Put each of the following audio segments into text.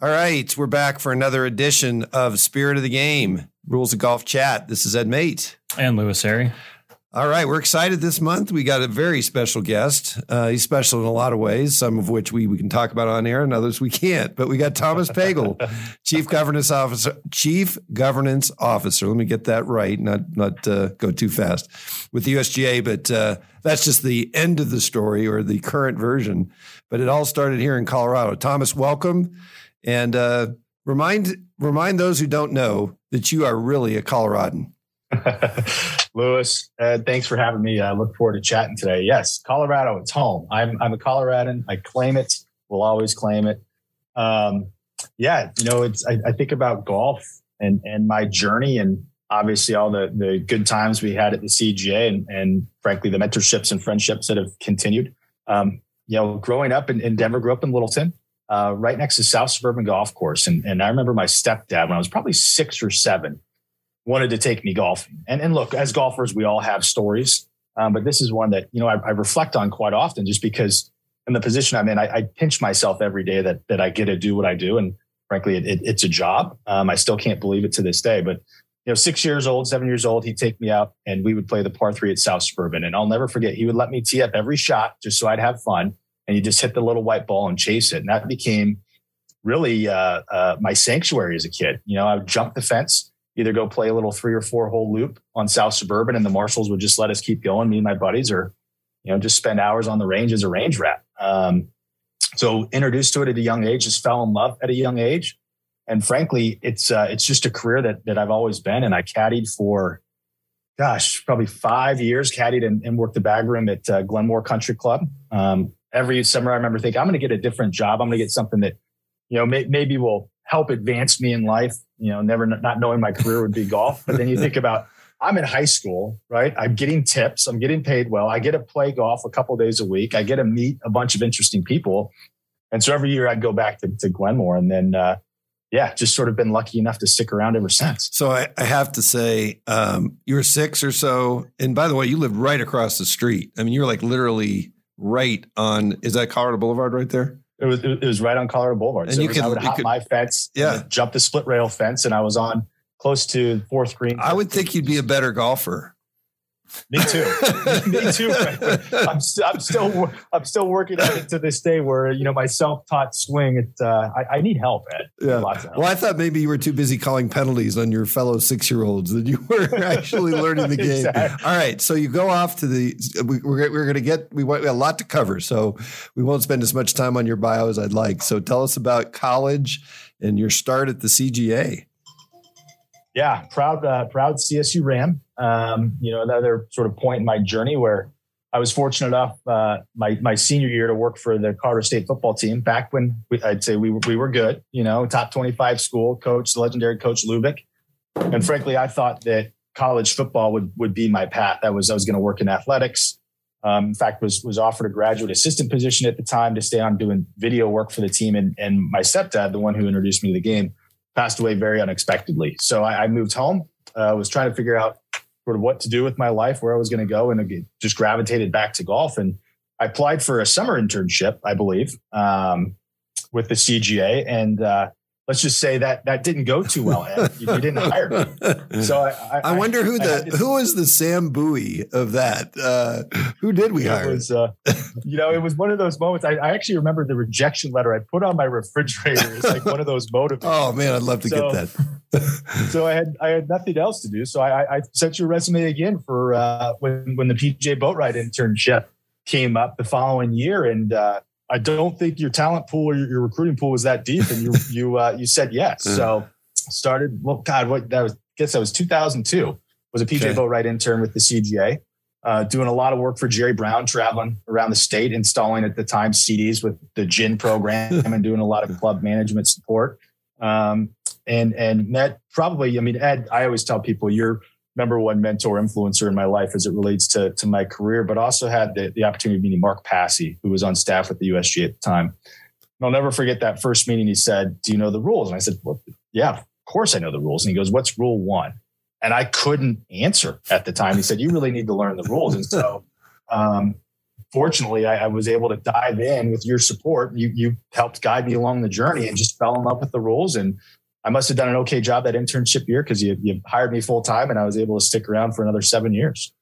All right, we're back for another edition of Spirit of the Game, Rules of Golf Chat. This is Ed Mate. And Lewis Airy. All right, we're excited this month. We got a very special guest. Uh, he's special in a lot of ways, some of which we, we can talk about on air and others we can't. But we got Thomas Pagel, Chief Governance Officer. Chief Governance Officer. Let me get that right, not not uh, go too fast with the USGA. But uh, that's just the end of the story or the current version. But it all started here in Colorado. Thomas, welcome. And uh, remind remind those who don't know that you are really a Coloradan. Lewis, uh, thanks for having me. I look forward to chatting today. Yes, Colorado, it's home. I'm I'm a Coloradan. I claim it. We'll always claim it. Um, yeah, you know, it's I, I think about golf and and my journey and obviously all the the good times we had at the CGA and and frankly the mentorships and friendships that have continued. Um, you know, growing up in, in Denver, grew up in Littleton, uh, right next to South Suburban Golf Course. And, and I remember my stepdad when I was probably six or seven wanted to take me golfing. And, and look, as golfers, we all have stories. Um, but this is one that, you know, I, I, reflect on quite often just because in the position I'm in, I, I, pinch myself every day that, that I get to do what I do. And frankly, it, it, it's a job. Um, I still can't believe it to this day, but you know, six years old, seven years old, he'd take me out and we would play the par three at South Suburban. And I'll never forget, he would let me tee up every shot just so I'd have fun and you just hit the little white ball and chase it. And that became really uh, uh, my sanctuary as a kid. You know, I would jump the fence, either go play a little three or four hole loop on South Suburban, and the marshals would just let us keep going, me and my buddies, or you know, just spend hours on the range as a range rat. Um, so introduced to it at a young age, just fell in love at a young age, and frankly, it's uh, it's just a career that that I've always been. And I caddied for, gosh, probably five years, caddied and, and worked the bag room at uh, Glenmoor Country Club. Um, every summer, I remember thinking, I'm going to get a different job. I'm going to get something that, you know, may, maybe will help advance me in life. You know, never not knowing my career would be golf. But then you think about, I'm in high school, right? I'm getting tips. I'm getting paid well. I get to play golf a couple days a week. I get to meet a bunch of interesting people. And so every year I'd go back to, to Glenmoor and then, uh, yeah, just sort of been lucky enough to stick around ever since. So I, I have to say, um, you were six or so. And by the way, you lived right across the street. I mean, you were like literally right on is that Colorado Boulevard right there? It was it was right on Colorado Boulevard. And so you could, I would hop could, my fence, yeah, jump the split rail fence, and I was on close to fourth green. I would think you'd be a better golfer. Me too. Me too. I'm, st- I'm still I'm still working on it to this day. Where you know my self taught swing. It uh, I, I, need help, Ed. Yeah. Help. Well, I thought maybe you were too busy calling penalties on your fellow six year olds that you were actually learning the game. exactly. All right, so you go off to the. We, we're we're going to get we want we a lot to cover, so we won't spend as much time on your bio as I'd like. So tell us about college and your start at the CGA yeah, proud, uh, proud CSU Ram. Um, you know, another sort of point in my journey where I was fortunate enough uh, my my senior year to work for the Colorado State football team. Back when we, I'd say we were, we were good, you know, top twenty five school, coach, the legendary Coach Lubick, and frankly, I thought that college football would would be my path. That was I was going to work in athletics. Um, in fact, was was offered a graduate assistant position at the time to stay on doing video work for the team. And and my stepdad, the one who introduced me to the game, passed away very unexpectedly. So I, I moved home. I uh, was trying to figure out sort of what to do with my life, where I was going to go, and again, just gravitated back to golf. And I applied for a summer internship, I believe, um, with the CGA, and uh, let's just say that that didn't go too well. Ed. You, didn't hire me. So I, I, I wonder who the who was the Sam Bowie of that. Uh, who did we hire? Was, uh, you know, it was one of those moments. I, I, actually remember the rejection letter I put on my refrigerator. It's like one of those motivators. oh man, I'd love to so, get that. so I had I had nothing else to do. So I, I sent your resume again for uh, when when the P.J. Boatwright internship came up the following year, and uh, I don't think your talent pool or your, your recruiting pool was that deep, and you you uh, you said yes. So started. Well, God, what that was? I guess that was 2002. Was a PJ okay. Boatwright intern with the CGA, uh, doing a lot of work for Jerry Brown, traveling around the state, installing at the time CDs with the GHIN program, and doing a lot of club management support. Um, and and met probably. I mean, Ed. I always tell people you're number one mentor influencer in my life as it relates to, to my career, but also had the, the opportunity of meeting Mark Passy, who was on staff with the USG at the time. And I'll never forget that first meeting. He said, Do you know the rules? And I said, Well, yeah, of course I know the rules. And he goes, What's rule one? And I couldn't answer at the time. He said, You really need to learn the rules. And so, um, fortunately, I, I, was able to dive in with your support. You you helped guide me along the journey and just fell in love with the rules. And I must have done an okay job that internship year because you you hired me full time, and I was able to stick around for another seven years.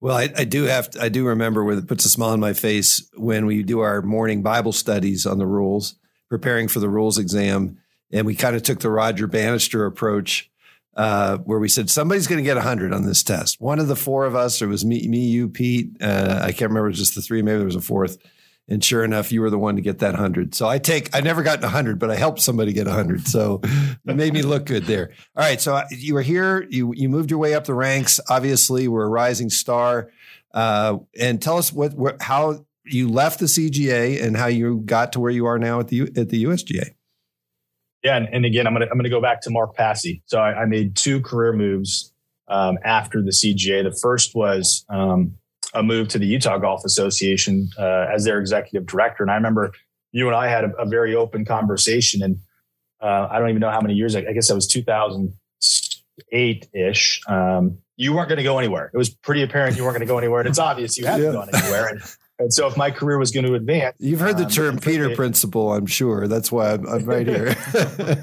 Well, I, I, do have to, I do remember where it puts a smile on my face when we do our morning Bible studies on the rules, preparing for the rules exam, and we kind of took the Roger Bannister approach uh, where we said somebody's going to get 100 on this test. One of the four of us, or it was me, me you, Pete. Uh, I can't remember, just the three. Maybe there was a fourth. And sure enough, you were the one to get that 100. So I take, I never got 100, but I helped somebody get a 100. So it made me look good there. All right. So you were here, you, you moved your way up the ranks. Obviously, we're a rising star. Uh, and tell us what, what, how you left the CGA and how you got to where you are now at the, at the USGA. Yeah, and, and, again, I'm gonna I'm gonna go back to Mark Passy. So I, I made two career moves um, after the CGA. The first was um, a move to the Utah Golf Association uh, as their executive director, and I remember you and I had a, a very open conversation, and uh, I don't even know how many years. I guess that was 2008 ish. Um, you weren't going to go anywhere. It was pretty apparent you weren't going to go anywhere, and it's obvious you haven't yeah. gone anywhere. And and so if my career was going to advance, you've heard the um, term Peter it, principle, I'm sure. That's why I'm, I'm right here.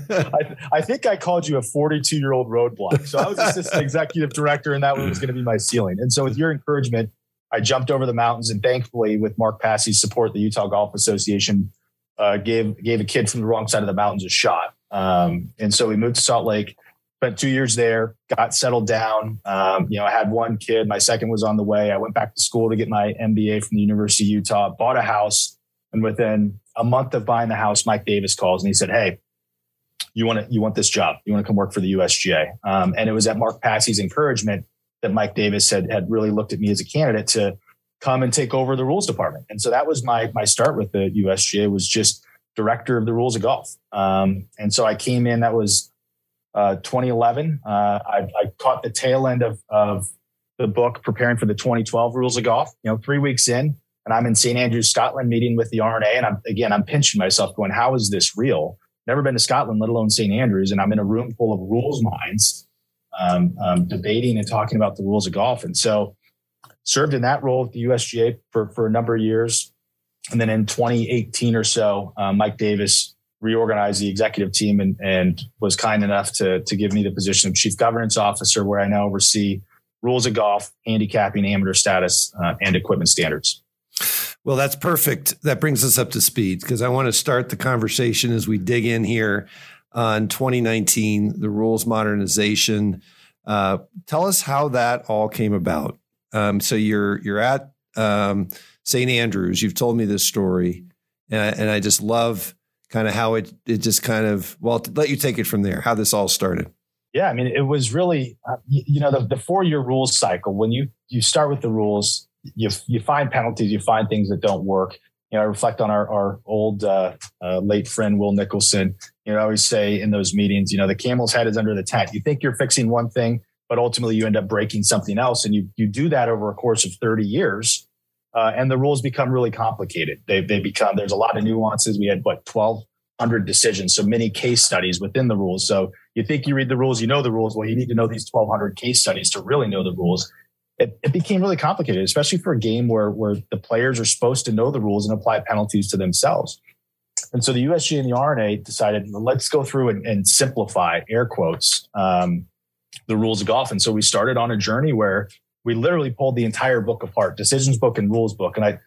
I, I, think I called you a 42 year old roadblock. So I was assistant executive director, and that was going to be my ceiling. And so with your encouragement, I jumped over the mountains, and thankfully, with Mark Passy's support, the Utah Golf Association uh, gave gave a kid from the wrong side of the mountains a shot. Um, and so we moved to Salt Lake spent two years there, got settled down. Um, you know, I had one kid. My second was on the way. I went back to school to get my MBA from the University of Utah, bought a house. And within a month of buying the house, Mike Davis calls and he said, Hey, you want to, you want this job? You want to come work for the USGA? Um, and it was at Mark Passy's encouragement that Mike Davis had, had really looked at me as a candidate to come and take over the rules department. And so that was my, my start with the USGA was just director of the rules of golf. Um, and so I came in, that was uh, 2011. Uh, I, I, caught the tail end of, of the book preparing for the 2012 rules of golf. You know, three weeks in, and I'm in St Andrews, Scotland, meeting with the R&A, and I'm again, I'm pinching myself, going, "How is this real?" Never been to Scotland, let alone St Andrews, and I'm in a room full of rules minds, um, um, debating and talking about the rules of golf. And so, served in that role at the USGA for for a number of years, and then in 2018 or so, uh, Mike Davis reorganized the executive team and, and was kind enough to, to give me the position of chief governance officer, where I now oversee rules of golf, handicapping, amateur status, uh, and equipment standards. Well, that's perfect. That brings us up to speed because I want to start the conversation as we dig in here on 2019, the rules modernization. Uh, tell us how that all came about. Um, so you're you're at um, St. Andrews. You've told me this story, and I, and I just love kind of how it it just kind of well let you take it from there how this all started yeah i mean it was really uh, you, you, know the, the four year rules cycle when you you start with the rules you you find penalties you find things that don't work you know i reflect on our our old uh, uh, late friend will nicholson you know i always say in those meetings you know the camel's head is under the tent you think you're fixing one thing but ultimately you end up breaking something else and you you do that over a course of 30 years uh, and the rules become really complicated. They, they become, there's a lot of nuances. We had what, 1200 decisions. So many case studies within the rules. So you think you read the rules, you know the rules. Well, you need to know these 1200 case studies to really know the rules. It, it became really complicated, especially for a game where, where the players are supposed to know the rules and apply penalties to themselves. And so the USG and the R&A decided, let's go through and, and simplify air quotes, um, the rules of golf. And so we started on a journey where we literally pulled the entire book apart, decisions book and rules book. And I,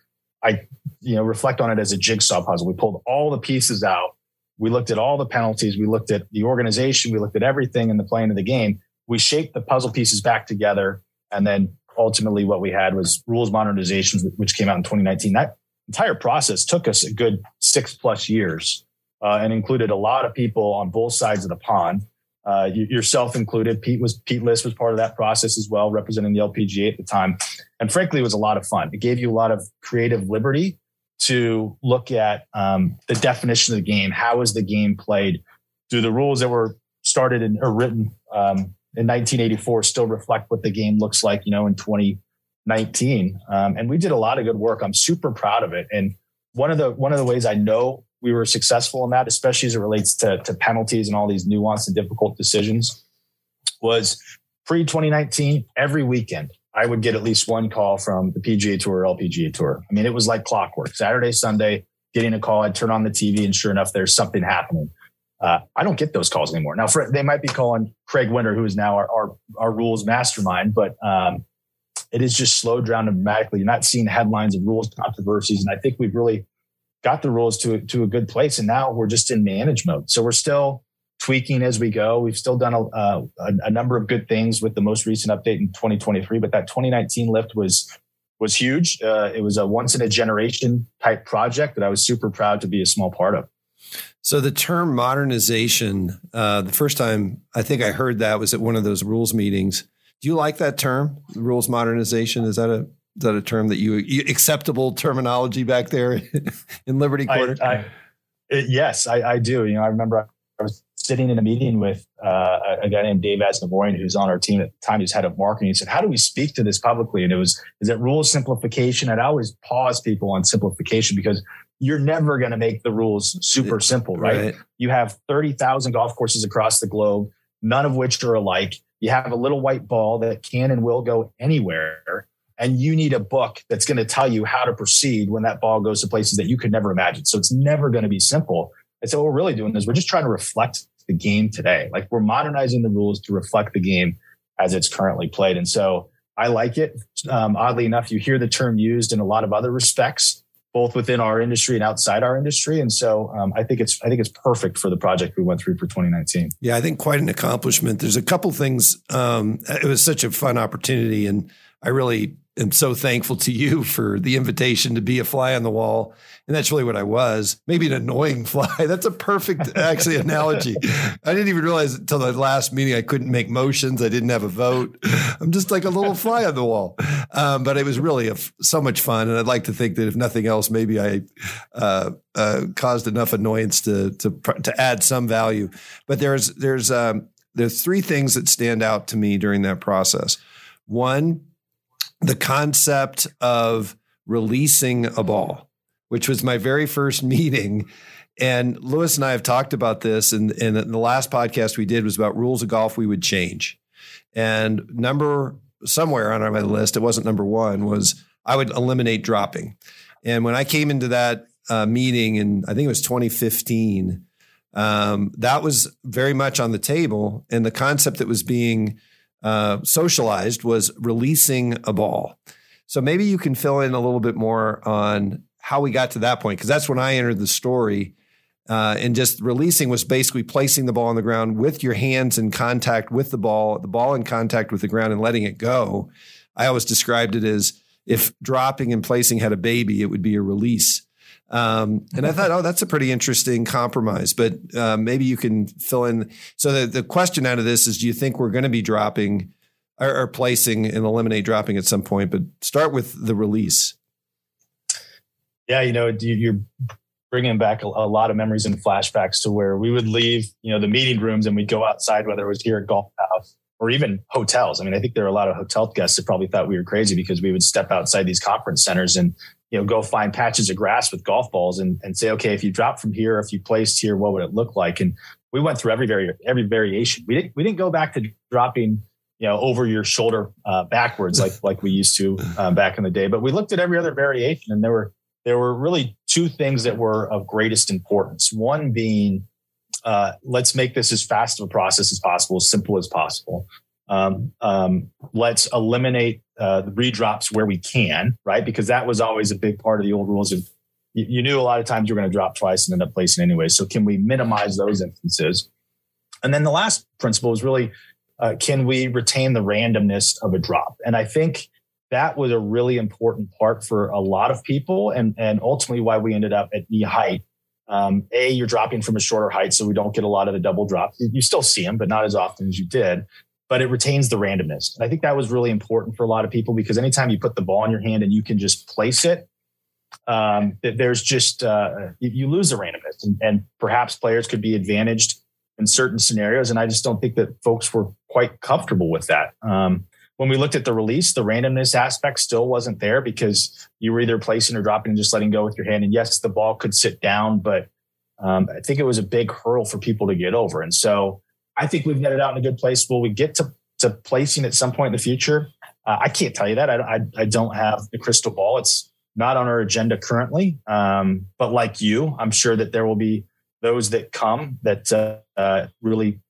I, you know, reflect on it as a jigsaw puzzle. We pulled all the pieces out. We looked at all the penalties. We looked at the organization. We looked at everything in the playing of the game. We shaped the puzzle pieces back together. And then ultimately what we had was rules modernizations, which came out in 2019. That entire process took us a good six plus years uh, and included a lot of people on both sides of the pond uh, yourself included. Pete was Pete List was part of that process as well, representing the LPGA at the time. And frankly, it was a lot of fun. It gave you a lot of creative liberty to look at um, the definition of the game. How is the game played? Do the rules that were started and or written um, in 1984 still reflect what the game looks like? You know, in 2019. Um, and we did a lot of good work. I'm super proud of it. And one of the one of the ways I know we were successful in that, especially as it relates to, to penalties and all these nuanced and difficult decisions, was pre 2019, every weekend, I would get at least one call from the PGA Tour or LPGA Tour. I mean, it was like clockwork. Saturday, Sunday, getting a call. I'd turn on the TV, and sure enough, there's something happening. Uh, I don't get those calls anymore. Now, for, they might be calling Craig Winter, who is now our, our, our rules mastermind, but um, it is just slowed down dramatically. You're not seeing headlines of rules controversies. And I think we've really got the rules to, to a good place. And now we're just in manage mode. So we're still tweaking as we go. We've still done a, a, a number of good things with the most recent update in 2023, but that 2019 lift was was huge. Uh, it was a once in a generation type project that I was super proud to be a small part of. So the term modernization, uh, the first time I think I heard that was at one of those rules meetings. Do you like that term, rules modernization? Is that a is that a term that you, you acceptable terminology back there in Liberty Corner? I, I, it, yes, I, I, do. You know, I remember I was sitting in a meeting with uh, a guy named Dave Asnavorian, who's on our team at the time. He's head of marketing. He said, "How do we speak to this publicly?" And it was, "Is it rules simplification?" I'd always pause people on simplification because you're never going to make the rules super simple, right? right. You have thirty thousand golf courses across the globe, none of which are alike. You have a little white ball that can and will go anywhere. And you need a book that's going to tell you how to proceed when that ball goes to places that you could never imagine. So it's never going to be simple. And so what we're really doing is we're just trying to reflect the game today. Like we're modernizing the rules to reflect the game as it's currently played. And so I like it. Um, oddly enough, you hear the term used in a lot of other respects, both within our industry and outside our industry. And so um, I think it's I think it's perfect for the project we went through for 2019. Yeah, I think quite an accomplishment. There's a couple things. Um, it was such a fun opportunity, and I really am so thankful to you for the invitation to be a fly on the wall. And that's really what I was. Maybe an annoying fly. That's a perfect, actually, analogy. I didn't even realize until the last meeting I couldn't make motions. I didn't have a vote. I'm just like a little fly on the wall. Um, but it was really a, so much fun. And I'd like to think that if nothing else, maybe I uh, uh, caused enough annoyance to, to, to add some value. But there's, there's, um, there's three things that stand out to me during that process. One, the concept of releasing a ball, which was my very first meeting. And Lewis and I have talked about this, and, and the last podcast we did was about rules of golf we would change. And number somewhere on my list, it wasn't number one, was I would eliminate dropping. And when I came into that uh, meeting, and I think it was 2015, um, that was very much on the table. And the concept that was being uh, socialized was releasing a ball. So maybe you can fill in a little bit more on how we got to that point, because that's when I entered the story. Uh, and just releasing was basically placing the ball on the ground with your hands in contact with the ball, the ball in contact with the ground, and letting it go. I always described it as if dropping and placing had a baby, it would be a release. Um, and I thought, oh, that's a pretty interesting compromise. But uh, maybe you can fill in. So the, the question out of this is: Do you think we're going to be dropping or, or, placing and eliminate dropping at some point? But start with the release. Yeah, you know, you're bringing back a, a lot of memories and flashbacks to where we would leave, you know, the meeting rooms and we'd go outside, whether it was here at Golf House or even hotels. I mean, I think there are a lot of hotel guests that probably thought we were crazy because we would step outside these conference centers and you know, go find patches of grass with golf balls and, and say, okay, if you drop from here, if you placed here, what would it look like? And we went through every vari- every variation. We didn't we didn't go back to dropping, you know, over your shoulder uh, backwards like like we used to uh, back in the day. But we looked at every other variation, and there were there were really two things that were of greatest importance. One being, uh, let's make this as fast of a process as possible, as simple as possible. Um, um, let's eliminate uh, the redrops where we can, right? Because that was always a big part of the old rules. Of you, you knew a lot of times you're going to drop twice and end up placing anyway. So can we minimize those instances? And then the last principle is really uh, can we retain the randomness of a drop? And I think that was a really important part for a lot of people, and and ultimately why we ended up at knee height. Um, a, you're dropping from a shorter height, so we don't get a lot of the double drops. You still see them, but not as often as you did but it retains the randomness. And I think that was really important for a lot of people because anytime you put the ball in your hand and you can just place it, um, there's just uh, you, lose the randomness, and, and, perhaps players could be advantaged in certain scenarios. And I just don't think that folks were quite comfortable with that. Um, when we looked at the release, the randomness aspect still wasn't there because you were either placing or dropping and just letting go with your hand. And yes, the ball could sit down, but um, I think it was a big hurdle for people to get over. And so I think we've netted out in a good place. Will we get to, to placing at some point in the future? Uh, I can't tell you that. I, I, I, don't have the crystal ball. It's not on our agenda currently. Um, but like you, I'm sure that there will be those that come that uh, uh, really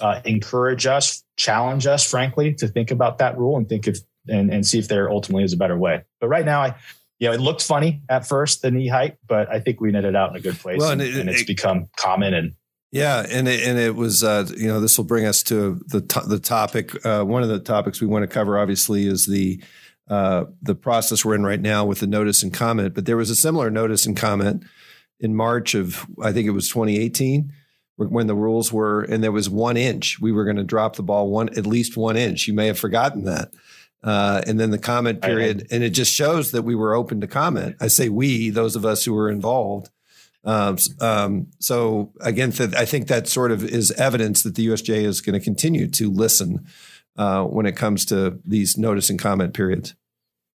uh, encourage us, challenge us, frankly, to think about that rule and think if and, and see if there ultimately is a better way. But right now, I you know, it looked funny at first, the knee height, but I think we netted out in a good place, well, and, and, it, and, it's it, become common and. Yeah, and it, and it was uh, you know this will bring us to the to- the topic. Uh, one of the topics we want to cover, obviously, is the uh, the process we're in right now with the notice and comment. But there was a similar notice and comment in March of I think it was 2018 when the rules were, and there was one inch. We were going to drop the ball one at least one inch. You may have forgotten that. Uh, and then the comment period, and it just shows that we were open to comment. I say we, those of us who were involved. Um, um, so again, th- I think that sort of is evidence that the USGA is going to continue to listen uh, when it comes to these notice and comment periods.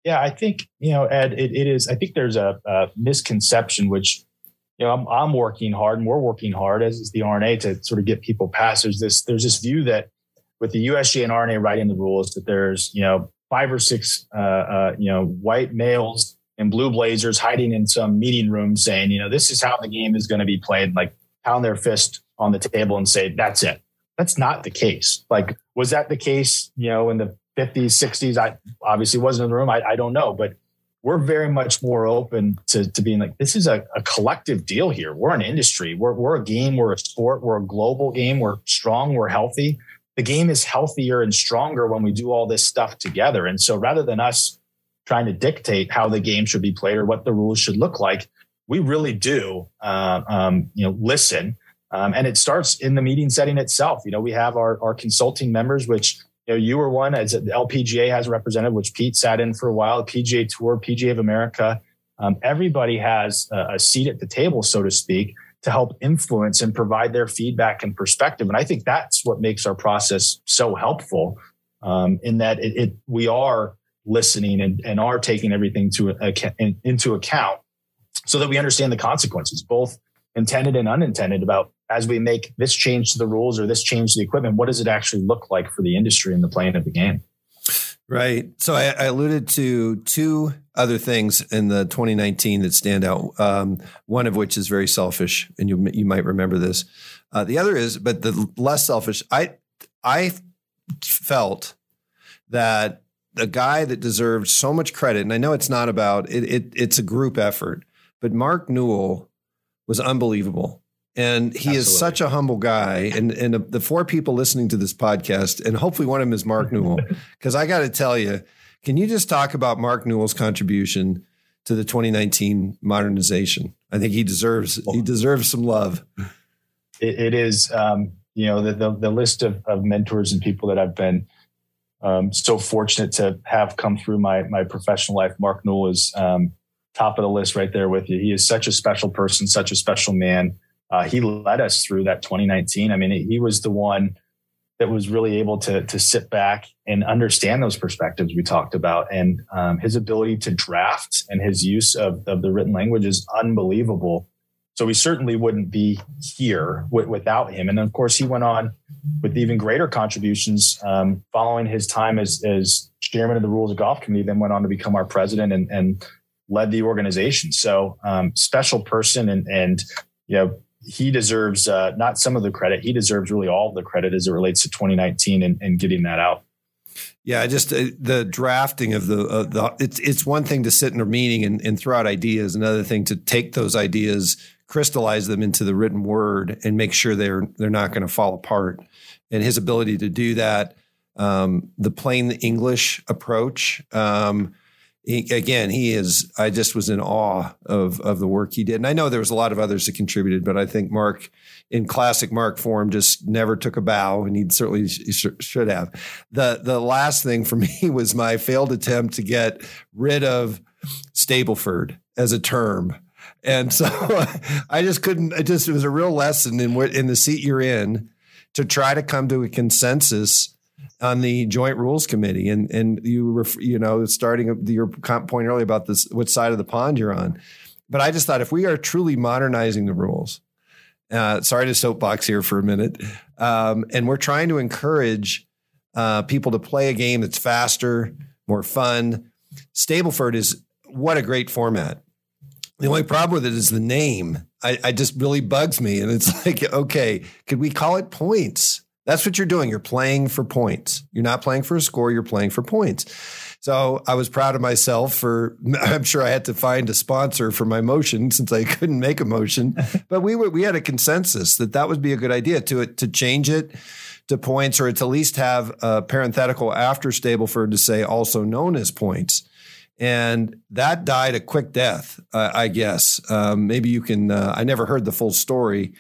Yeah, I think you know, Ed. it, it is. I think there's a, a, misconception which you know I'm, I'm working hard, and we're working hard as is the R&A to sort of get people past. There's this there's this view that with the USGA and R&A writing the rules that there's you know five or six, uh, uh, you know, white males blue blazers hiding in some meeting room saying, you know, this is how the game is going to be played, like pound their fist on the table and say, that's it. That's not the case. Like, was that the case, you know, in the 50s, 60s? I obviously wasn't in the room. I, I don't know, but we're very much more open to, to being like, this is a, a collective deal here. We're an industry. We're, we're a game. We're a sport. We're a global game. We're strong. We're healthy the game is healthier and stronger when we do all this stuff together. And so rather than us trying to dictate how the game should be played or what the rules should look like, we really do, uh, um, you know, listen. Um, and it starts in the meeting setting itself. You know, we have our, our consulting members, which you know, you were one as the LPGA has represented, which Pete sat in for a while, PGA Tour, PGA of America. Um, everybody has a, a seat at the table, so to speak to help influence and provide their feedback and perspective. And I think that's what makes our process so helpful um, in that it, it, we are listening and, and are taking everything to into account so that we understand the consequences, both intended and unintended about as we make this change to the rules or this change to the equipment, what does it actually look like for the industry and the playing of the game? Right. So I, I, alluded to two other things in the 2019 that stand out. Um, one of which is very selfish, and you you might remember this. Uh, the other is, but the less selfish. I I felt that the guy that deserved so much credit, and I know it's not about it. it it's a group effort, but Mark Newell was unbelievable. And he Absolutely. is such a humble guy. And, and the four people listening to this podcast, and hopefully one of them is Mark Newell, because I got to tell you, can you just talk about Mark Newell's contribution to the 2019 modernization? I think he deserves he deserves some love. it, it is, um, you know, the, the, the list of, of mentors and people that I've been um, so fortunate to have come through my my professional life. Mark Newell is um, top of the list right there with you. He is such a special person, such a special man uh, he led us through that 2019. I mean, he was the one that was really able to to sit back and understand those perspectives we talked about, and um, his ability to draft and his use of, of the written language is unbelievable. So we certainly wouldn't be here w- without him. And of course, he went on with even greater contributions um, following his time as, as chairman of the Rules of Golf Committee. Then went on to become our president and, and led the organization. So um, special person, and and you know he deserves uh, not some of the credit. He deserves really all the credit as it relates to 2019 and, and getting that out. Yeah, just uh, the drafting of the, uh, the it's it's one thing to sit in a meeting and, and throw out ideas. Another thing to take those ideas, crystallize them into the written word, and make sure they're they're not going to fall apart. And his ability to do that, um, the plain English approach. Um, he, again, he is. I just was in awe of of the work he did, and I know there was a lot of others that contributed, but I think Mark, in classic Mark form, just never took a bow, and he certainly should have. the The last thing for me was my failed attempt to get rid of Stableford as a term, and so I just couldn't. It just it was a real lesson in what in the seat you're in to try to come to a consensus on the Joint Rules Committee, and and you were you know starting your point earlier about this what side of the pond you're on, but I just thought if we are truly modernizing the rules, uh, sorry to soapbox here for a minute, um, and we're trying to encourage uh, people to play a game that's faster, more fun. Stableford is what a great format. The only problem with it is the name. I, I just really bugs me. And it's like, okay, could we call it points? That's what you're doing. You're playing for points. You're not playing for a score, you're playing for points. So I was proud of myself for I'm sure I had to find a sponsor for my motion since I couldn't make a motion. but we were we had a consensus that that would be a good idea to to change it to points or to at least have a parenthetical after Stableford to say also known as points. And that died a quick death, uh, I guess. Um, maybe you can. Uh, I never heard the full story.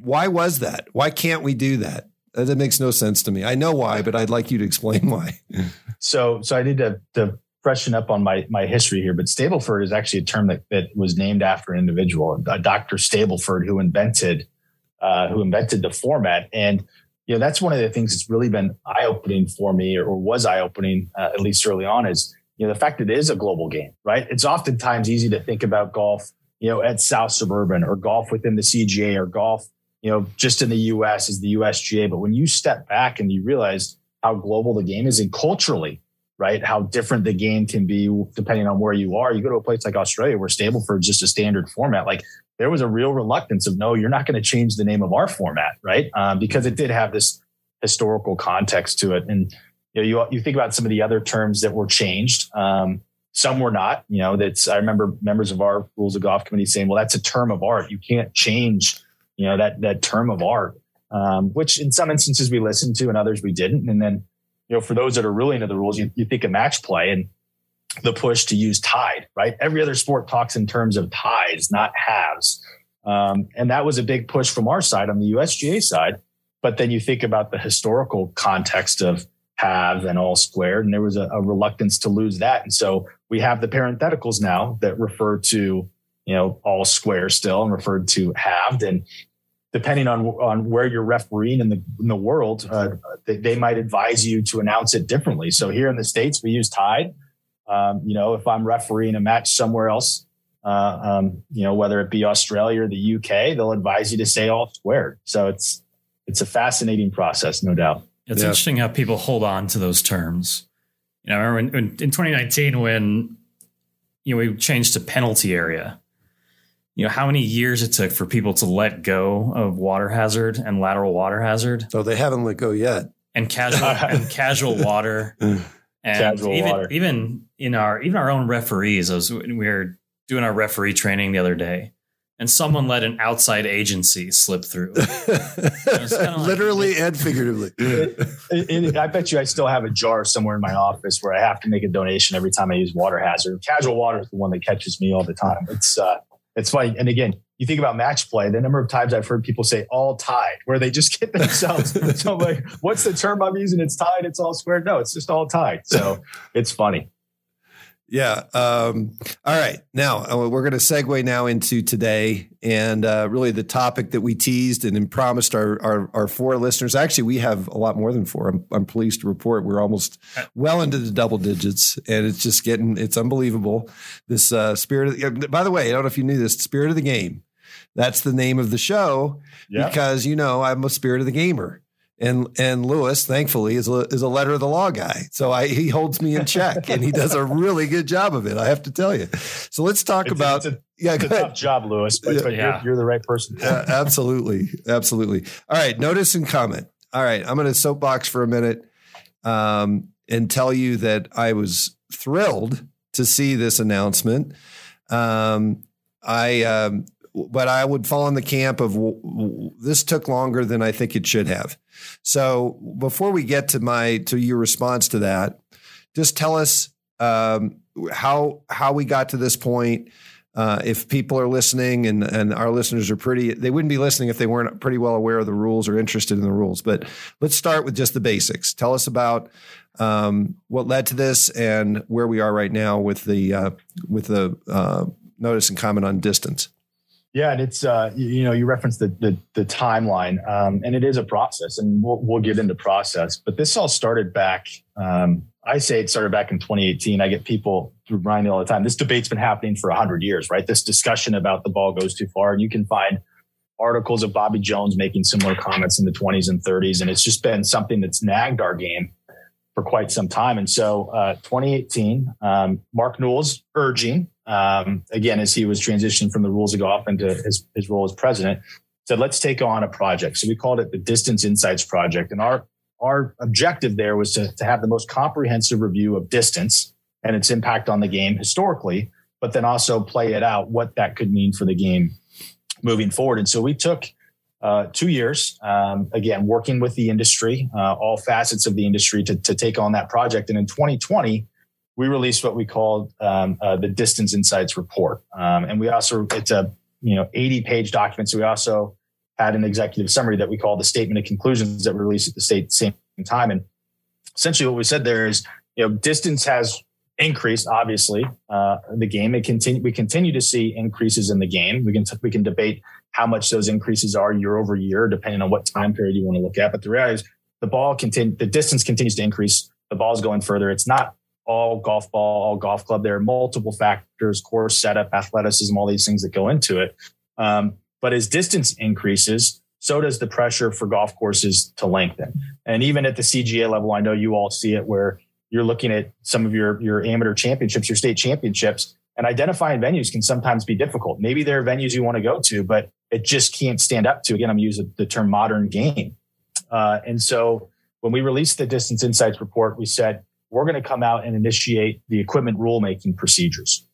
Why was that? Why can't we do that? Uh, that makes no sense to me. I know why, but I'd like you to explain why. so, so I need to, to freshen up on my my history here. But Stableford is actually a term that, that was named after an individual, a Dr. Stableford, who invented uh, who invented the format. And you know that's one of the things that's really been eye opening for me, or, was eye opening uh, at least early on, is you know the fact that it is a global game. Right? It's oftentimes easy to think about golf, you know, at South Suburban or golf within the CGA or golf you know, just in the US is the USGA. But when you step back and you realize how global the game is and culturally, right, how different the game can be depending on where you are. You go to a place like Australia where Stableford is just a standard format. Like there was a real reluctance of no, you're not going to change the name of our format, right? Um, because it did have this historical context to it. And you know, you, you think about some of the other terms that were changed. Um, some were not. You know, that's I remember members of our rules of golf committee saying, "Well, that's a term of art. You can't change you know, that, that term of art, um, which in some instances we listened to and others we didn't. And then, you know, for those that are really into the rules, you, you think of match play and the push to use tied, right? Every other sport talks in terms of ties, not halves. Um, and that was a big push from our side on the USGA side. But then you think about the historical context of have and all squared, and there was a, a reluctance to lose that. And so we have the parentheticals now that refer to, you know, all square still and referred to halved. And depending on on where you're refereeing in the in the world, uh, they, they, might advise you to announce it differently. So here in the states, we use tied. Um, you know, if I'm refereeing a match somewhere else, uh, um, you know, whether it be Australia or the UK, they'll advise you to say all squared. So it's it's a fascinating process, no doubt. It's yeah. interesting how people hold on to those terms. You know, I remember in, in 2019 when you know we changed to penalty area you know how many years it took for people to let go of water hazard and lateral water hazard. So they haven't let go yet. And casual and casual water. And casual even water. even in our even our own referees, as we were doing our referee training the other day, and someone let an outside agency slip through. like, Literally and figuratively. I bet you I still have a jar somewhere in my office where I have to make a donation every time I use water hazard. Casual water is the one that catches me all the time. It's uh, it's funny. And again, you think about match play, the number of times I've heard people say all tied, where they just get themselves. so I'm like, what's the term I'm using? It's tied, it's all squared. No, it's just all tied. So it's funny. Yeah. Um, all right. Now uh, we're going to segue now into today and uh, really the topic that we teased and promised our, our, our, four listeners. Actually, we have a lot more than four. I'm, I'm, pleased to report we're almost well into the double digits and it's just getting, it's unbelievable. This uh, spirit of, by the way, I don't know if you knew this, spirit of the game. That's the name of the show yeah. because, you know, I'm a spirit of the gamer and and Lewis, thankfully, is a, is a letter of the law guy. So I, he holds me in check, and he does a really good job of it. I have to tell you. So let's talk it's, about. It's a, yeah, it's a tough job, Lewis, but, but you're, you're, the right person. Yeah, absolutely, absolutely. All right, notice and comment. All right, I'm going to soapbox for a minute um, and tell you that I was thrilled to see this announcement. Um, I um, but I would fall in the camp of this took longer than I think it should have. So before we get to my to your response to that, just tell us um, how how we got to this point. Uh, if people are listening and, and our listeners are pretty, they wouldn't be listening if they weren't pretty well aware of the rules or interested in the rules. But let's start with just the basics. Tell us about um, what led to this and where we are right now with the uh, with the uh, notice and comment on distance. Yeah, and it's uh, you, know you referenced the the, the timeline, um, and it is a process, and we'll we'll get into process. But this all started back. Um, I say it started back in 2018. I get people through me all the time. This debate's been happening for 100 years, right? This discussion about the ball goes too far, and you can find articles of Bobby Jones making similar comments in the 20s and 30s, and it's just been something that's nagged our game for quite some time. And so, uh, 2018, um, Mark Newell's urging, um, again, as he was transitioning from the rules of golf into his, his role as president, said, let's take on a project. So we called it the Distance Insights Project. And our, our objective there was to, to have the most comprehensive review of distance and its impact on the game historically, but then also play it out what that could mean for the game moving forward. And so we took uh, two years, um, again, working with the industry, uh, all facets of the industry to, to take on that project. And in 2020, we released what we called um, uh, the Distance Insights Report. Um, and we also, it's a, you know, 80 page document. So we also had an executive summary that we call the Statement of Conclusions that we released at the state same time. And essentially what we said there is, you know, distance has increased, obviously, uh, the game. It continue, we continue to see increases in the game. We can, we can debate how much those increases are year over year, depending on what time period you want to look at. But the reality is the ball continue, the distance continues to increase. The ball's going further. It's not all golf ball, all golf club. There are multiple factors, course setup, athleticism, all these things that go into it. Um, but as distance increases, so does the pressure for golf courses to lengthen. And even at the CGA level, I know you all see it where you're looking at some of your, your amateur championships, your state championships, and identifying venues can sometimes be difficult. Maybe there are venues you want to go to, but it just can't stand up to. Again, I'm using the term modern game. Uh, and so when we released the Distance Insights report, we said we're going to come out and initiate the equipment rulemaking procedures.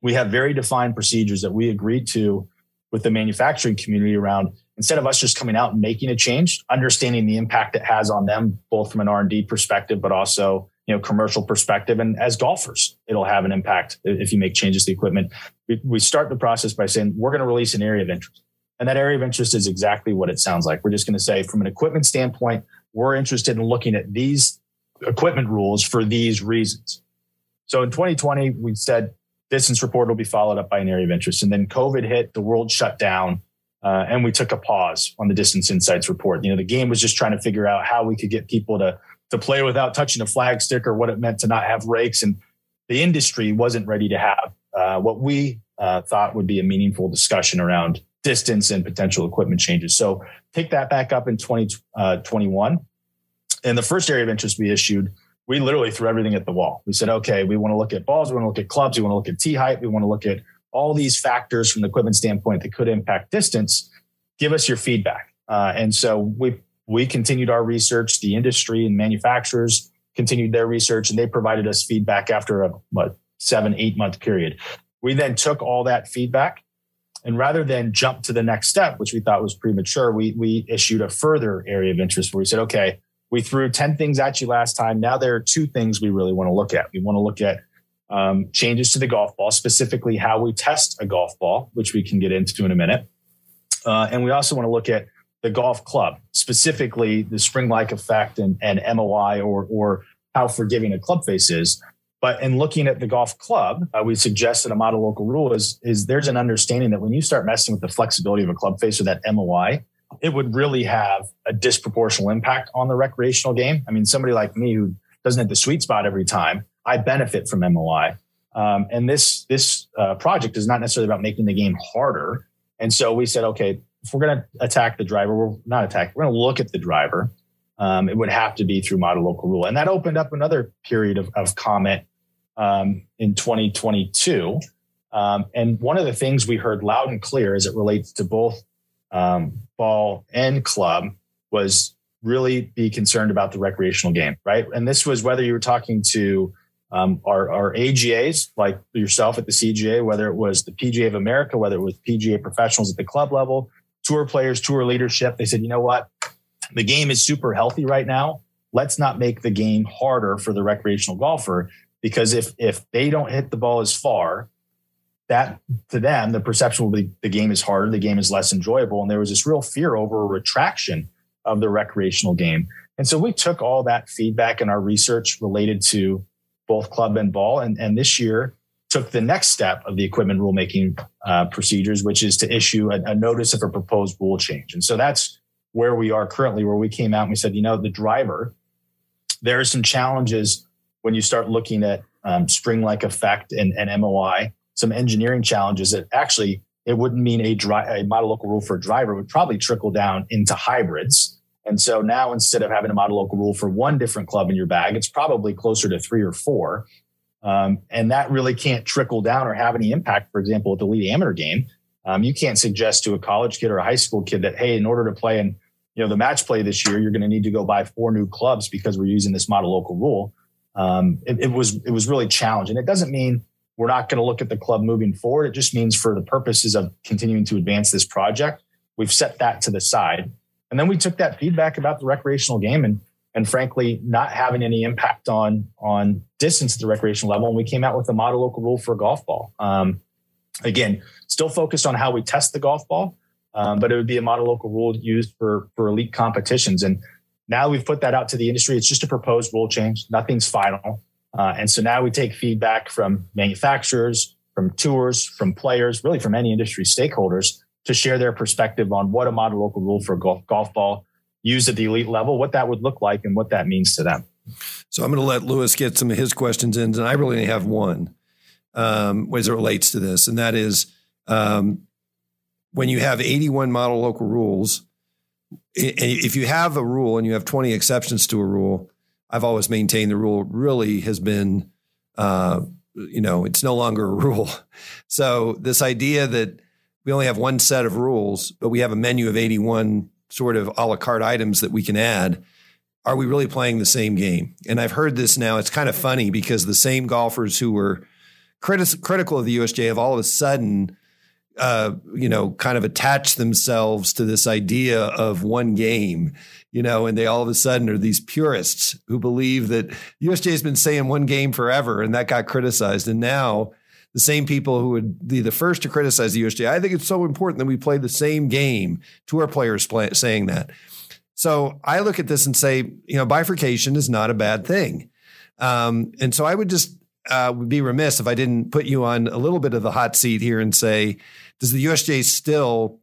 We have very defined procedures that we agreed to with the manufacturing community around instead of us just coming out and making a change, understanding the impact it has on them, both from an R&D perspective, but also, you know, commercial perspective. And as golfers, it'll have an impact if you make changes to equipment. We, we start the process by saying, we're going to release an area of interest. And that area of interest is exactly what it sounds like. We're just going to say from an equipment standpoint, we're interested in looking at these equipment rules for these reasons. So in 2020, we said distance report will be followed up by an area of interest. And then COVID hit, the world shut down, uh, and we took a pause on the distance insights report. You know, the game was just trying to figure out how we could get people to to play without touching a flag stick or what it meant to not have rakes. And the industry wasn't ready to have uh, what we uh, thought would be a meaningful discussion around distance and potential equipment changes. So take that back up in 2021. And the first area of interest we issued we literally threw everything at the wall. We said, okay, we want to look at balls, we want to look at clubs, we want to look at tee height, we want to look at all these factors from the equipment standpoint that could impact distance. Give us your feedback. Uh, and so we we continued our research. The industry and manufacturers continued their research, and they provided us feedback after a what, seven eight month period. We then took all that feedback, and rather than jump to the next step, which we thought was premature, we we issued a further area of interest where we said, okay, we threw 10 things at you last time. Now there are two things we really want to look at. We want to look at um, changes to the golf ball, specifically how we test a golf ball, which we can get into in a minute. Uh, and we also want to look at the golf club, specifically the spring like effect and, and MOI or, or how forgiving a club face is. But in looking at the golf club, uh, we that a model local rule is, is there's an understanding that when you start messing with the flexibility of a club face or that MOI, it would really have a disproportional impact on the recreational game. I mean, somebody like me who doesn't hit the sweet spot every time, I benefit from MOI. Um, and this this uh, project is not necessarily about making the game harder. And so we said, okay, if we're going to attack the driver, we're not attack. We're going to look at the driver. Um, it would have to be through model local rule, and that opened up another period of, of comment um, in 2022. Um, and one of the things we heard loud and clear as it relates to both um, ball and club was really be concerned about the recreational game, right? And this was whether you were talking to um, our, our AGAs like yourself at the CGA, whether it was the PGA of America, whether it was PGA professionals at the club level, tour players, tour leadership. They said, you know what? The game is super healthy right now. Let's not make the game harder for the recreational golfer because if if they don't hit the ball as far, that to them, the perception will be the game is harder, the game is less enjoyable. And there was this real fear over a retraction of the recreational game. And so we took all that feedback in our research related to both club and ball. And, and this year took the next step of the equipment rulemaking uh, procedures, which is to issue a, a notice of a proposed rule change. And so that's where we are currently, where we came out and we said, you know, the driver, there are some challenges when you start looking at um, spring like effect and, and MOI some engineering challenges that actually it wouldn't mean a, dry, a model local rule for a driver would probably trickle down into hybrids And so now instead of having a model local rule for one different club in your bag, it's probably closer to three or four. Um, and that really can't trickle down or have any impact. For example, with the lead amateur game, um, you can't suggest to a college kid or a high school kid that, hey, in order to play in you know the match play this year, you're going to need to go buy four new clubs because we're using this model local rule. Um, it, it was it was really challenging. It doesn't mean we're not going to look at the club moving forward. It just means for the purposes of continuing to advance this project, we've set that to the side. And then we took that feedback about the recreational game and and frankly not having any impact on on distance at the recreational level. And we came out with a model local rule for a golf ball. Um, again, still focused on how we test the golf ball, um, but it would be a model local rule used for for elite competitions. And now we've put that out to the industry. It's just a proposed rule change. Nothing's final. Uh, and so now we take feedback from manufacturers, from tours, from players, really from any industry stakeholders to share their perspective on what a model local rule for golf, golf ball used at the elite level, what that would look like and what that means to them. So I'm going to let Lewis get some of his questions in, and I really only have one um, as it relates to this, and that is um, when you have 81 model local rules, if you have a rule and you have 20 exceptions to a rule, I've always maintained the rule really has been, uh, you know, it's no longer a rule. So this idea that we only have one set of rules, but we have a menu of 81 sort of a la carte items that we can add. Are we really playing the same game? And I've heard this now. It's kind of funny because the same golfers who were critis- critical of the USGA have all of a sudden uh, you know, kind of attach themselves to this idea of one game, you know, and they all of a sudden are these purists who believe that USGA has been saying one game forever and that got criticized. And now the same people who would be the first to criticize the USGA, I think it's so important that we play the same game. Tour players play, saying that. So I look at this and say, you know, bifurcation is not a bad thing. Um, and so I would just uh, would be remiss if I didn't put you on a little bit of the hot seat here and say, does the USGA still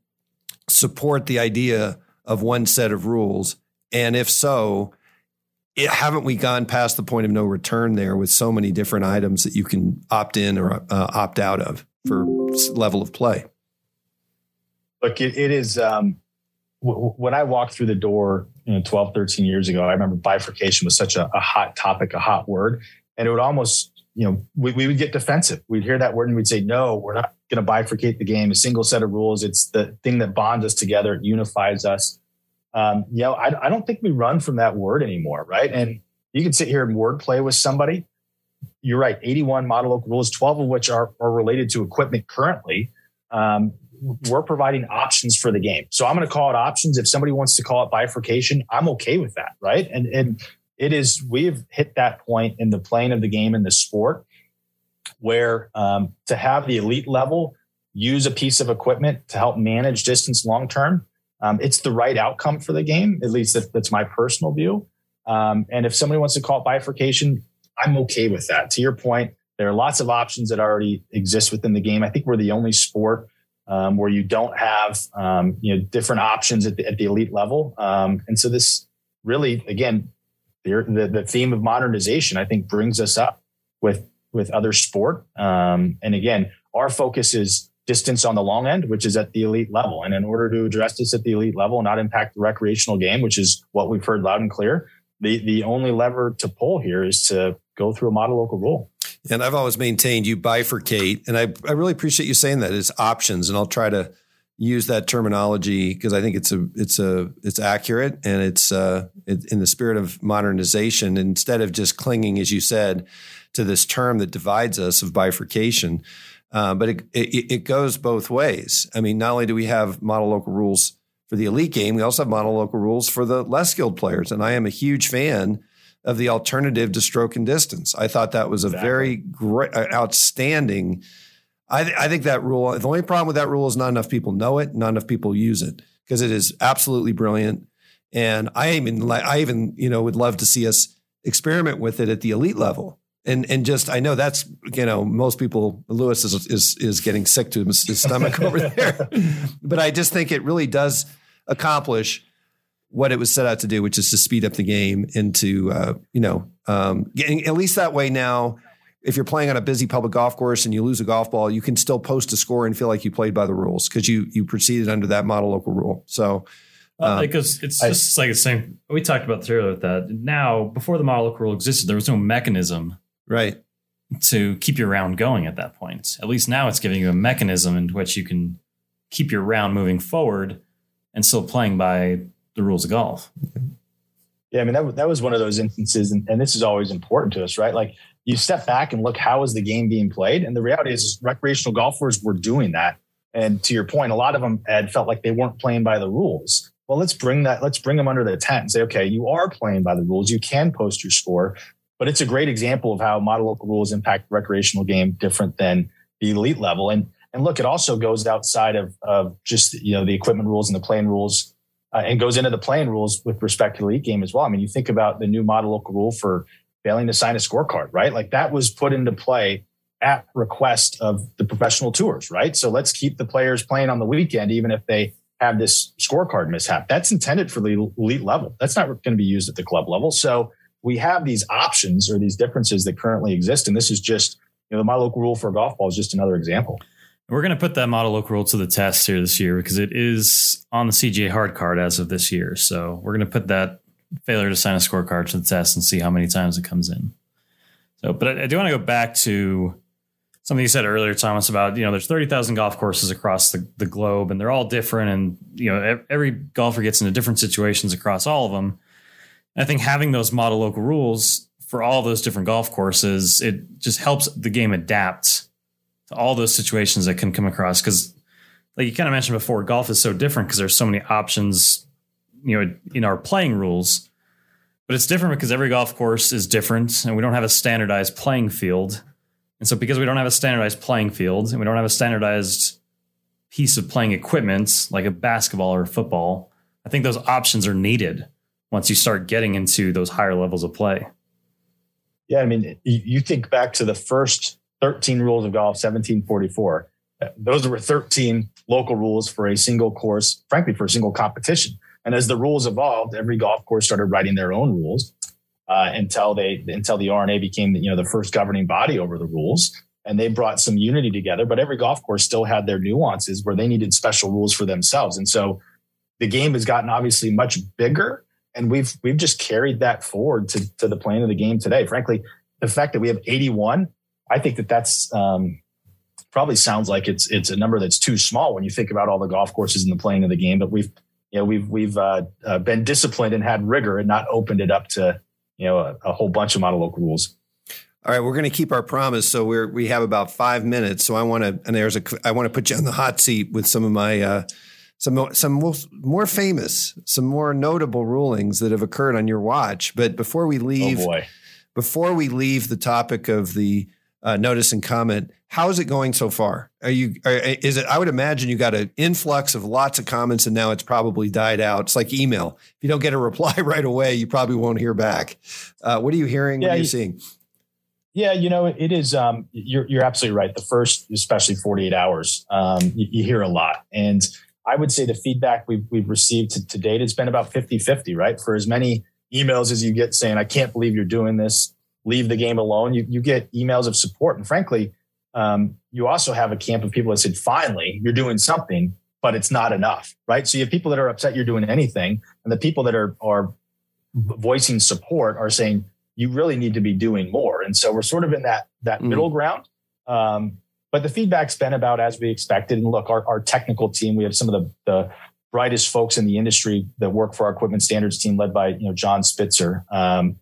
support the idea of one set of rules? And if so, it, haven't we gone past the point of no return there with so many different items that you can opt in or uh, opt out of for level of play? Look, it, it is. Um, w- when I walked through the door, you know, 12, 13 years ago, I remember bifurcation was such a, a hot topic, a hot word, and it would almost you know, we, we would get defensive. We'd hear that word and we'd say, no, we're not going to bifurcate the game, a single set of rules. It's the thing that bonds us together, it unifies us. Um, you know, I, I don't think we run from that word anymore, right? And you can sit here and wordplay with somebody. You're right, 81 model local rules, 12 of which are, are related to equipment currently. Um, we're providing options for the game. So I'm going to call it options. If somebody wants to call it bifurcation, I'm okay with that, right? And and it is we've hit that point in the playing of the game in the sport where um, to have the elite level use a piece of equipment to help manage distance long term um, it's the right outcome for the game. At least that's, that's my personal view. Um, and if somebody wants to call it bifurcation i'm okay with that. To your point there are lots of options that already exist within the game. I think we're the only sport um, where you don't have um, you know different options at the, at the elite level. Um, and so this really again the, the theme of modernization, I think, brings us up with with other sport. Um, and again, our focus is distance on the long end, which is at the elite level. And in order to address this at the elite level not impact the recreational game, which is what we've heard loud and clear, the the only lever to pull here is to go through a model local rule. And I've always maintained you bifurcate, and I, I really appreciate you saying that. It's options, and I'll try to use that terminology because I think it's a it's a it's accurate and it's uh, it, in the spirit of modernization. Instead of just clinging, as you said, to this term that divides us of bifurcation, uh, but it, it, it goes both ways. I mean, not only do we have model local rules for the elite game, we also have model local rules for the less skilled players, and I am a huge fan of the alternative to stroke and distance. I thought that was a exactly. very great, uh, outstanding I, th- I think that rule, the only problem with that rule is not enough people know it, not enough people use it because it is absolutely brilliant. And I even, like I even, you know, would love to see us experiment with it at the elite level. And, and just, I know that's, you know, most people, Lewis is, is, is getting sick to his, his stomach over there. But I just think it really does accomplish what it was set out to do, which is to speed up the game and to, uh, you know, um, getting, at least that way now if you're playing on a busy public golf course and you lose a golf ball, you can still post a score and feel like you played by the rules because you you proceeded under that model local rule. So Well, um, because it's I- just like the same. We talked about this earlier with that. Now, before the model local rule existed, there was no mechanism Right. to keep your round going at that point. At least now it's giving you a mechanism in which you can keep your round moving forward and still playing by the rules of golf. Yeah, I mean that that was one of those instances, and, and this is always important to us, right? Like you step back and look how is the game being played, and the reality is, is recreational golfers were doing that. And to your point, a lot of them had felt like they weren't playing by the rules. Well, let's bring that, let's bring them under the tent and say, okay, you are playing by the rules. You can post your score, but it's a great example of how model local rules impact recreational game different than the elite level. And and look, it also goes outside of of just you know the equipment rules and the playing rules uh, and goes into the playing rules with respect to the elite game as well. I mean, you think about the new model local rule for failing to sign a scorecard, right? Like that was put into play at request of the professional tours, right? So let's keep the players playing on the weekend, even if they have this scorecard mishap. That's intended for the elite level. That's not going to be used at the club level. So we have these options or these differences that currently exist. And this is just, you know, the model local rule for a golf ball is just another example. We're going to put that model local rule to the test here this year because it is on the CGA hard card as of this year. So we're going to put that failure to sign a scorecard to the test and see how many times it comes in. So, but I, I do want to go back to something you said earlier, Thomas, about you know there's thirty thousand golf courses across the, the globe, and they're all different, and you know every golfer gets into different situations across all of them. And I think having those model local rules for all those different golf courses, it just helps the game adapt to all those situations that can come across. Because, like you kind of mentioned before, golf is so different because there's so many options, you know, in our playing rules. But it's different because every golf course is different, and we don't have a standardized playing field. And so, because we don't have a standardized playing field and we don't have a standardized piece of playing equipment like a basketball or a football, I think those options are needed once you start getting into those higher levels of play. Yeah, I mean, you think back to the first 13 rules of golf, 1744. Uh, Those were 13 local rules for a single course, frankly, for a single competition. And as the rules evolved, every golf course started writing their own rules uh, until they until the R&A became the, you know the first governing body over the rules. And they brought some unity together, but every golf course still had their nuances where they needed special rules for themselves. And so the game has gotten obviously much bigger and we've we've just carried that forward to, to the plane of the game today. Frankly, the fact that we have 81, I think that that's um, probably sounds like it's it's a number that's too small when you think about all the golf courses in the playing of the game. But we've you know we've we've uh, uh, been disciplined and had rigor and not opened it up to you know a, a whole bunch of model local rules. All right, we're going to keep our promise. So we're we have about five minutes. So I want to and there's a I want to put you on the hot seat with some of my uh, some some more, more famous, some more notable rulings that have occurred on your watch. But before we leave, oh boy, before we leave the topic of the uh, notice and comment, how is it going so far? Are you? Are, is it? I would imagine you got an influx of lots of comments, and now it's probably died out. It's like email. If you don't get a reply right away, you probably won't hear back. Uh, what are you hearing? what Yeah, are you you- seeing? Yeah, you know, it is. Um, you're you're absolutely right. The first, especially 48 hours, um, you, you hear a lot, and I would say the feedback we've we've received to, to date has been about 50-50, right? For as many emails as you get saying, "I can't believe you're doing this," leave the game alone. You you get emails of support, and frankly, um, you also have a camp of people that said, "Finally, you're doing something." But it's not enough, right? So you have people that are upset you're doing anything, and the people that are are voicing support are saying, you really need to be doing more. And so we're sort of in that that Mm. middle ground. Um, but the feedback's been about as we expected. And look, our, our technical team, we have some of the, the brightest folks in the industry that work for our equipment standards team, led by you know John Spitzer. Um,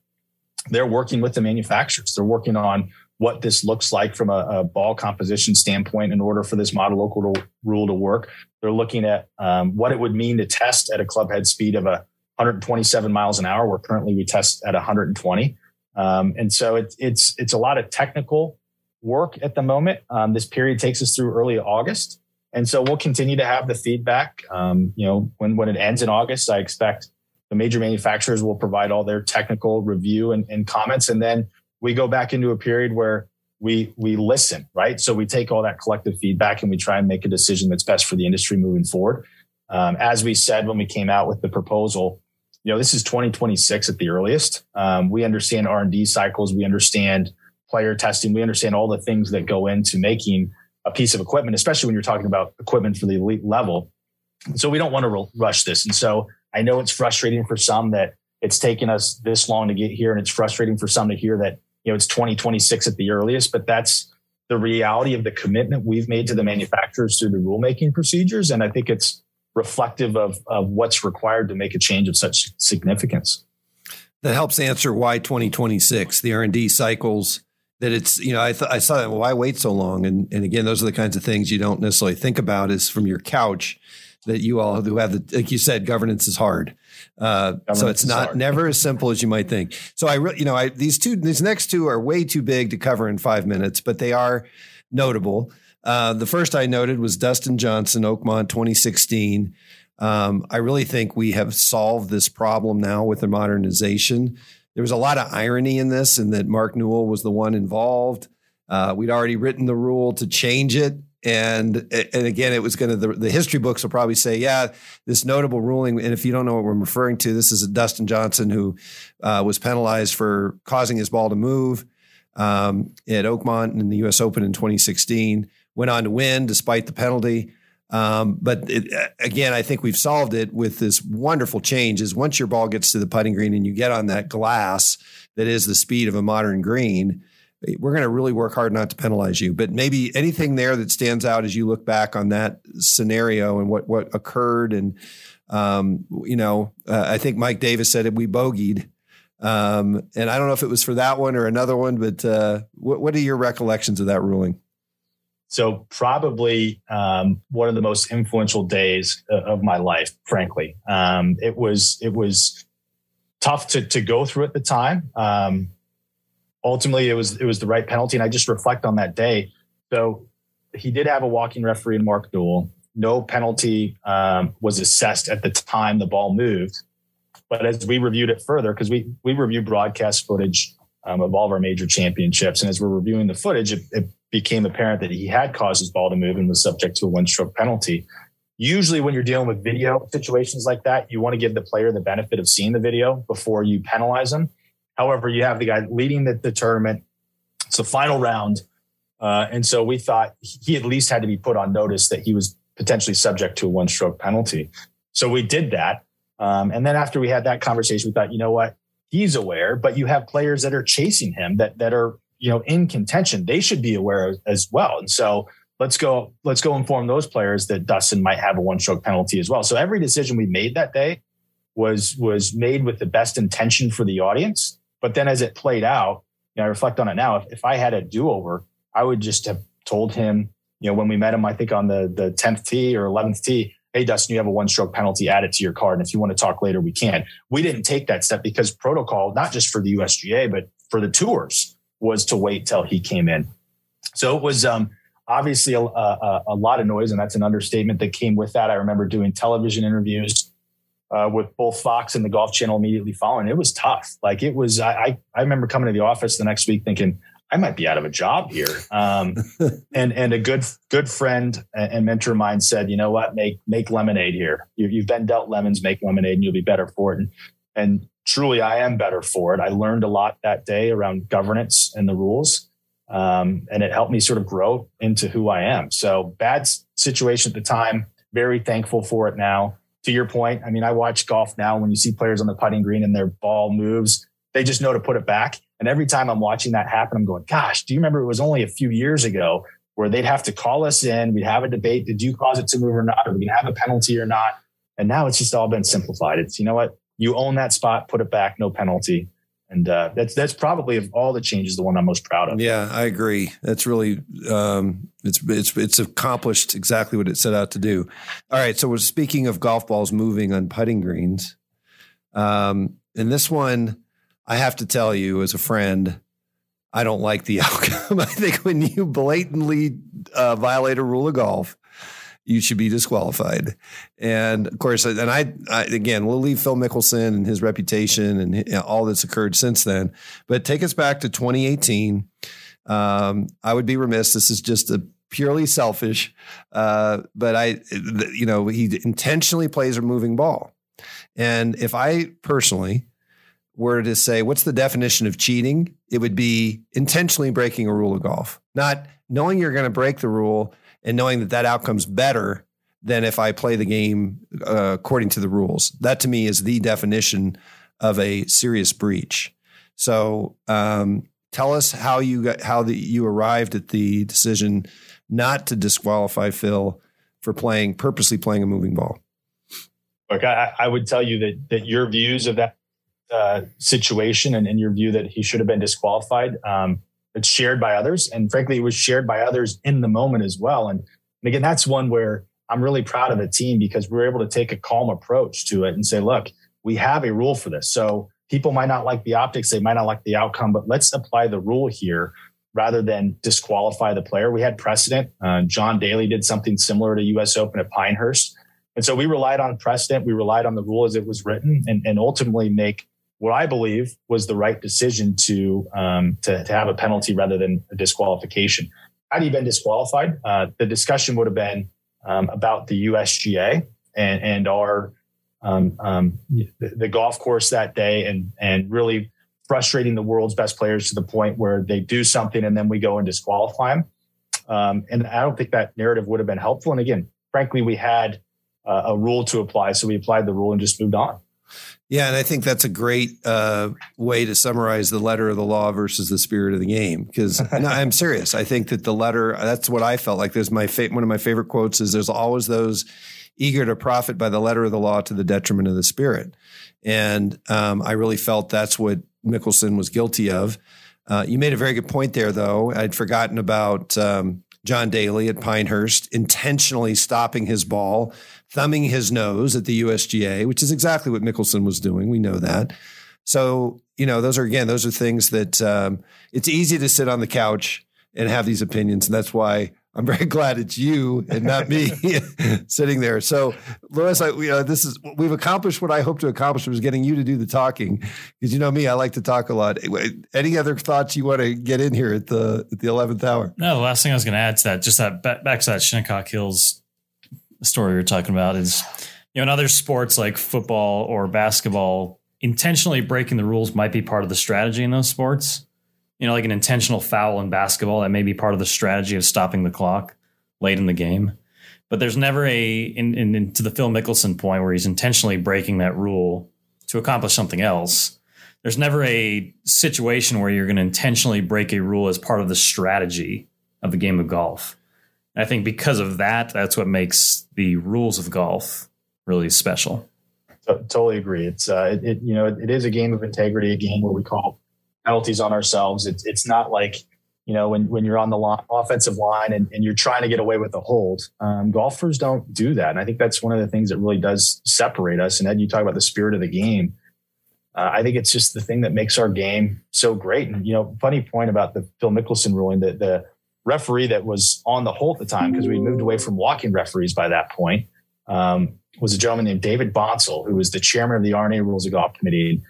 they're working with the manufacturers. They're working on what this looks like from a, a ball composition standpoint in order for this model local ru- rule to work. They're looking at um, what it would mean to test at a club head speed of a 127 miles an hour. Where currently we test at 120. Um, and so it's it's it's a lot of technical work at the moment. Um, this period takes us through early August, and so we'll continue to have the feedback. Um, you know, when when it ends in August, I expect the major manufacturers will provide all their technical review and, and comments, and then we go back into a period where we we listen, right? So we take all that collective feedback and we try and make a decision that's best for the industry moving forward. Um, as we said when we came out with the proposal, you know this is 2026 at the earliest. Um, we understand r&d cycles. We understand player testing. We understand all the things that go into making a piece of equipment especially when you're talking about equipment for the elite level. So we don't want to rush this. And so I know it's frustrating for some that it's taken us this long to get here, and it's frustrating for some to hear that you know it's 2026 at the earliest. But that's the reality of the commitment we've made to the manufacturers through the rulemaking procedures, and I think it's reflective of of what's required to make a change of such significance. That helps answer why 2026 the R and D cycles that it's you know I th- I saw that well, why wait so long and and again those are the kinds of things you don't necessarily think about is from your couch that you all who have the like you said governance is hard uh, so it's not hard. never as simple as you might think so I really you know I these two these next two are way too big to cover in five minutes but they are notable uh, the first I noted was Dustin Johnson Oakmont 2016 um, I really think we have solved this problem now with the modernization there was a lot of irony in this, and that Mark Newell was the one involved. Uh, we'd already written the rule to change it. And and again, it was going to the, the, history books will probably say, yeah, this notable ruling. And if you don't know what we're referring to, this is a Dustin Johnson who uh, was penalized for causing his ball to move um, at Oakmont in the U.S. Open in 2016. Went on to win despite the penalty. Um, but it, again, I think we've solved it with this wonderful change. Is once your ball gets to the putting green and you get on that glass that is the speed of a modern green, we're going to really work hard not to penalize you. But maybe anything there that stands out as you look back on that scenario and what what occurred, and um, you know, uh, I think Mike Davis said it. We bogeyed. Um, and I don't know if it was for that one or another one, but uh, what, what are your recollections of that ruling? So probably um, one of the most influential days uh, of my life, frankly. Um, it was it was tough to to go through at the time. Um, ultimately, it was it was the right penalty, and I just reflect on that day. So he did have a walking referee in Mark Newell. No penalty um, was assessed at the time the ball moved. But as we reviewed it further, because we we review broadcast footage um, of all of our major championships, and as we're reviewing the footage, it, it became apparent that he had caused his ball to move and was subject to a one stroke penalty. Usually, when you're dealing with video situations like that, you want to give the player the benefit of seeing the video before you penalize them. However, you have the guy leading the, the tournament. It's the final round. Uh, and so we thought he at least had to be put on notice that he was potentially subject to a one stroke penalty. So we did that. Um, and then after we had that conversation, we thought, you know what? He's aware, but you have players that are chasing him that, that are you know in contention they should be aware as well and so let's go let's go inform those players that dustin might have a one stroke penalty as well so every decision we made that day was was made with the best intention for the audience but then as it played out you know i reflect on it now if, if i had a do-over i would just have told him you know when we met him i think on the the 10th tee or 11th tee hey dustin you have a one stroke penalty add it to your card and if you want to talk later we can we didn't take that step because protocol not just for the usga but for the tours was to wait till he came in. So it was um, obviously a, a, a, lot of noise, and that's an understatement that came with that. I remember doing television interviews uh, with both Fox and the Golf Channel immediately following. It was tough. Like it was. I I remember coming to the office the next week thinking. I might be out of a job here. Um, and and a good good friend and mentor of mine said, you know what, make make lemonade here. You, have been dealt lemons, make lemonade, and you'll be better for it. And, and truly I am better for it. I learned a lot that day around governance and the rules. Um, and it helped me sort of grow into who I am. So bad situation at the time, very thankful for it now. To your point, I mean, I watch golf now. When you see players on the putting green and their ball moves, they just know to put it back. And every time I'm watching that happen, I'm going, gosh, do you remember it was only a few years ago where they'd have to call us in, we'd have a debate, did you cause it to move or not? Are we gonna have a penalty or not? And now it's just all been simplified. It's, you know what? you own that spot, put it back, no penalty. And uh, that's that's probably of all the changes the one I'm most proud of. Yeah, I agree. That's really um, it's it's it's accomplished exactly what it set out to do. All right, so we're speaking of golf balls moving on putting greens, um, and this one I have to tell you as a friend, I don't like the outcome. I think when you blatantly uh, violate a rule of golf, you should be disqualified. And of course, and I, I, again, we'll leave Phil Mickelson and his reputation and all that's occurred since then. But take us back to 2018. Um, I would be remiss. This is just a purely selfish, uh, but I, you know, he intentionally plays a moving ball. And if I personally were to say, what's the definition of cheating? It would be intentionally breaking a rule of golf, not knowing you're going to break the rule and knowing that that outcome's better than if I play the game uh, according to the rules. That to me is the definition of a serious breach. So um, tell us how you got how the, you arrived at the decision not to disqualify Phil for playing purposely playing a moving ball. Look, I, I would tell you that that your views of that uh, situation and, in your view that he should have been disqualified, um, it's shared by others, and frankly, it was shared by others in the moment as well. And, and again, that's one where I'm really proud of the team because we we're able to take a calm approach to it and say, look, we have a rule for this. So people might not like the optics, they might not like the outcome, but let's apply the rule here rather than disqualify the player. We had precedent. Uh, John Daly did something similar to U.S. Open at Pinehurst. And so we relied on precedent. We relied on the rule as it was written and, and ultimately make what I believe was the right decision to, um, to, to have a penalty rather than a disqualification. Had he been disqualified, uh, the discussion would have been um, about the USGA and, and our um, um, the, the, golf course that day and and really frustrating the world's best players to the point where they do something and then we go and disqualify them. Um, and I don't think that narrative would have been helpful. And again, frankly, we had uh, a rule to apply, so we applied the rule and just moved on. Yeah, and I think that's a great uh, way to summarize the letter of the law versus the spirit of the game. Because no, I'm serious. I think that the letter that's what I felt like. There's my fa- one of my favorite quotes is there's always those eager to profit by the letter of the law to the detriment of the spirit. And um, I really felt that's what Mickelson was guilty of. Uh, you made a very good point there, though. I'd forgotten about um, John Daly at Pinehurst intentionally stopping his ball, thumbing his nose at the USGA, which is exactly what Mickelson was doing. We know that. So, you know, those are, again, those are things that um, it's easy to sit on the couch and have these opinions. And that's why I'm very glad it's you and not me sitting there. So, Lewis, I, you know, this is we've accomplished what I hope to accomplish was getting you to do the talking because you know me, I like to talk a lot. Any other thoughts you want to get in here at the at the eleventh hour? No, the last thing I was going to add to that, just that back, back to that Shinnecock Hills story we were talking about is, you know, in other sports like football or basketball, intentionally breaking the rules might be part of the strategy in those sports you know, like an intentional foul in basketball that may be part of the strategy of stopping the clock late in the game. But there's never a in, in, in, to the Phil Mickelson point where he's intentionally breaking that rule to accomplish something else. There's never a situation where you're going to intentionally break a rule as part of the strategy of the game of golf. And I think because of that, that's what makes the rules of golf really special. totally agree. It's uh, it, it, you know it, it is a game of integrity, a game where we call penalties on ourselves. It's it's not like you know when when you're on the offensive line and, and you're trying to get away with a hold. Um, golfers don't do that, and I think that's one of the things that really does separate us. And Ed, you talk about the spirit of the game. Uh, I think it's just the thing that makes our game so great. And you know, funny point about the Phil Mickelson ruling that the referee that was on the hole at the time because we moved away from walking referees by that point um, was a gentleman named David Bonsall, who was the chairman of the R&A Rules of Golf Committee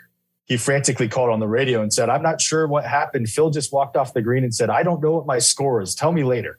he frantically called on the radio and said, I'm not sure what happened. Phil just walked off the green and said, I don't know what my score is. Tell me later.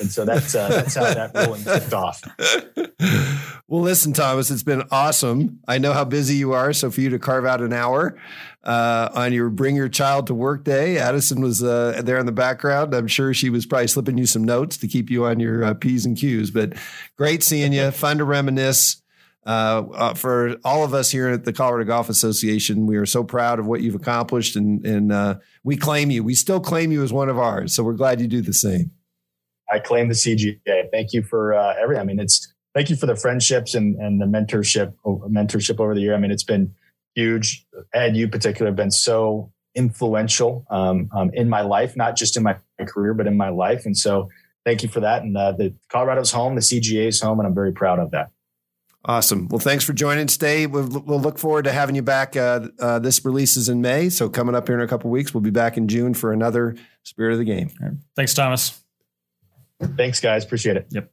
And so that's uh, that's how that ruling kicked off. Well, listen, Thomas, it's been awesome. I know how busy you are, so for you to carve out an hour uh, on your bring your child to work day, Addison was uh, there in the background. I'm sure she was probably slipping you some notes to keep you on your uh, p's and q's. But great seeing you. Fun to reminisce. Uh, uh, for all of us here at the Colorado Golf Association, we are so proud of what you've accomplished, and and uh, we claim you. We still claim you as one of ours. So we're glad you do the same. I claim the CGA. Thank you for uh, everything. I mean, it's thank you for the friendships and and the mentorship mentorship over the year. I mean, it's been huge. Ed, you particular have been so influential um, um, in my life, not just in my career, but in my life. And so, thank you for that. And uh, the Colorado's home, the CGA is home, and I'm very proud of that. Awesome. Well, thanks for joining today. We'll, we'll look forward to having you back. Uh, uh, this releases in May, so coming up here in a couple weeks, we'll be back in June for another Spirit of the Game. Right. Thanks, Thomas. Thanks, guys. Appreciate it. Yep.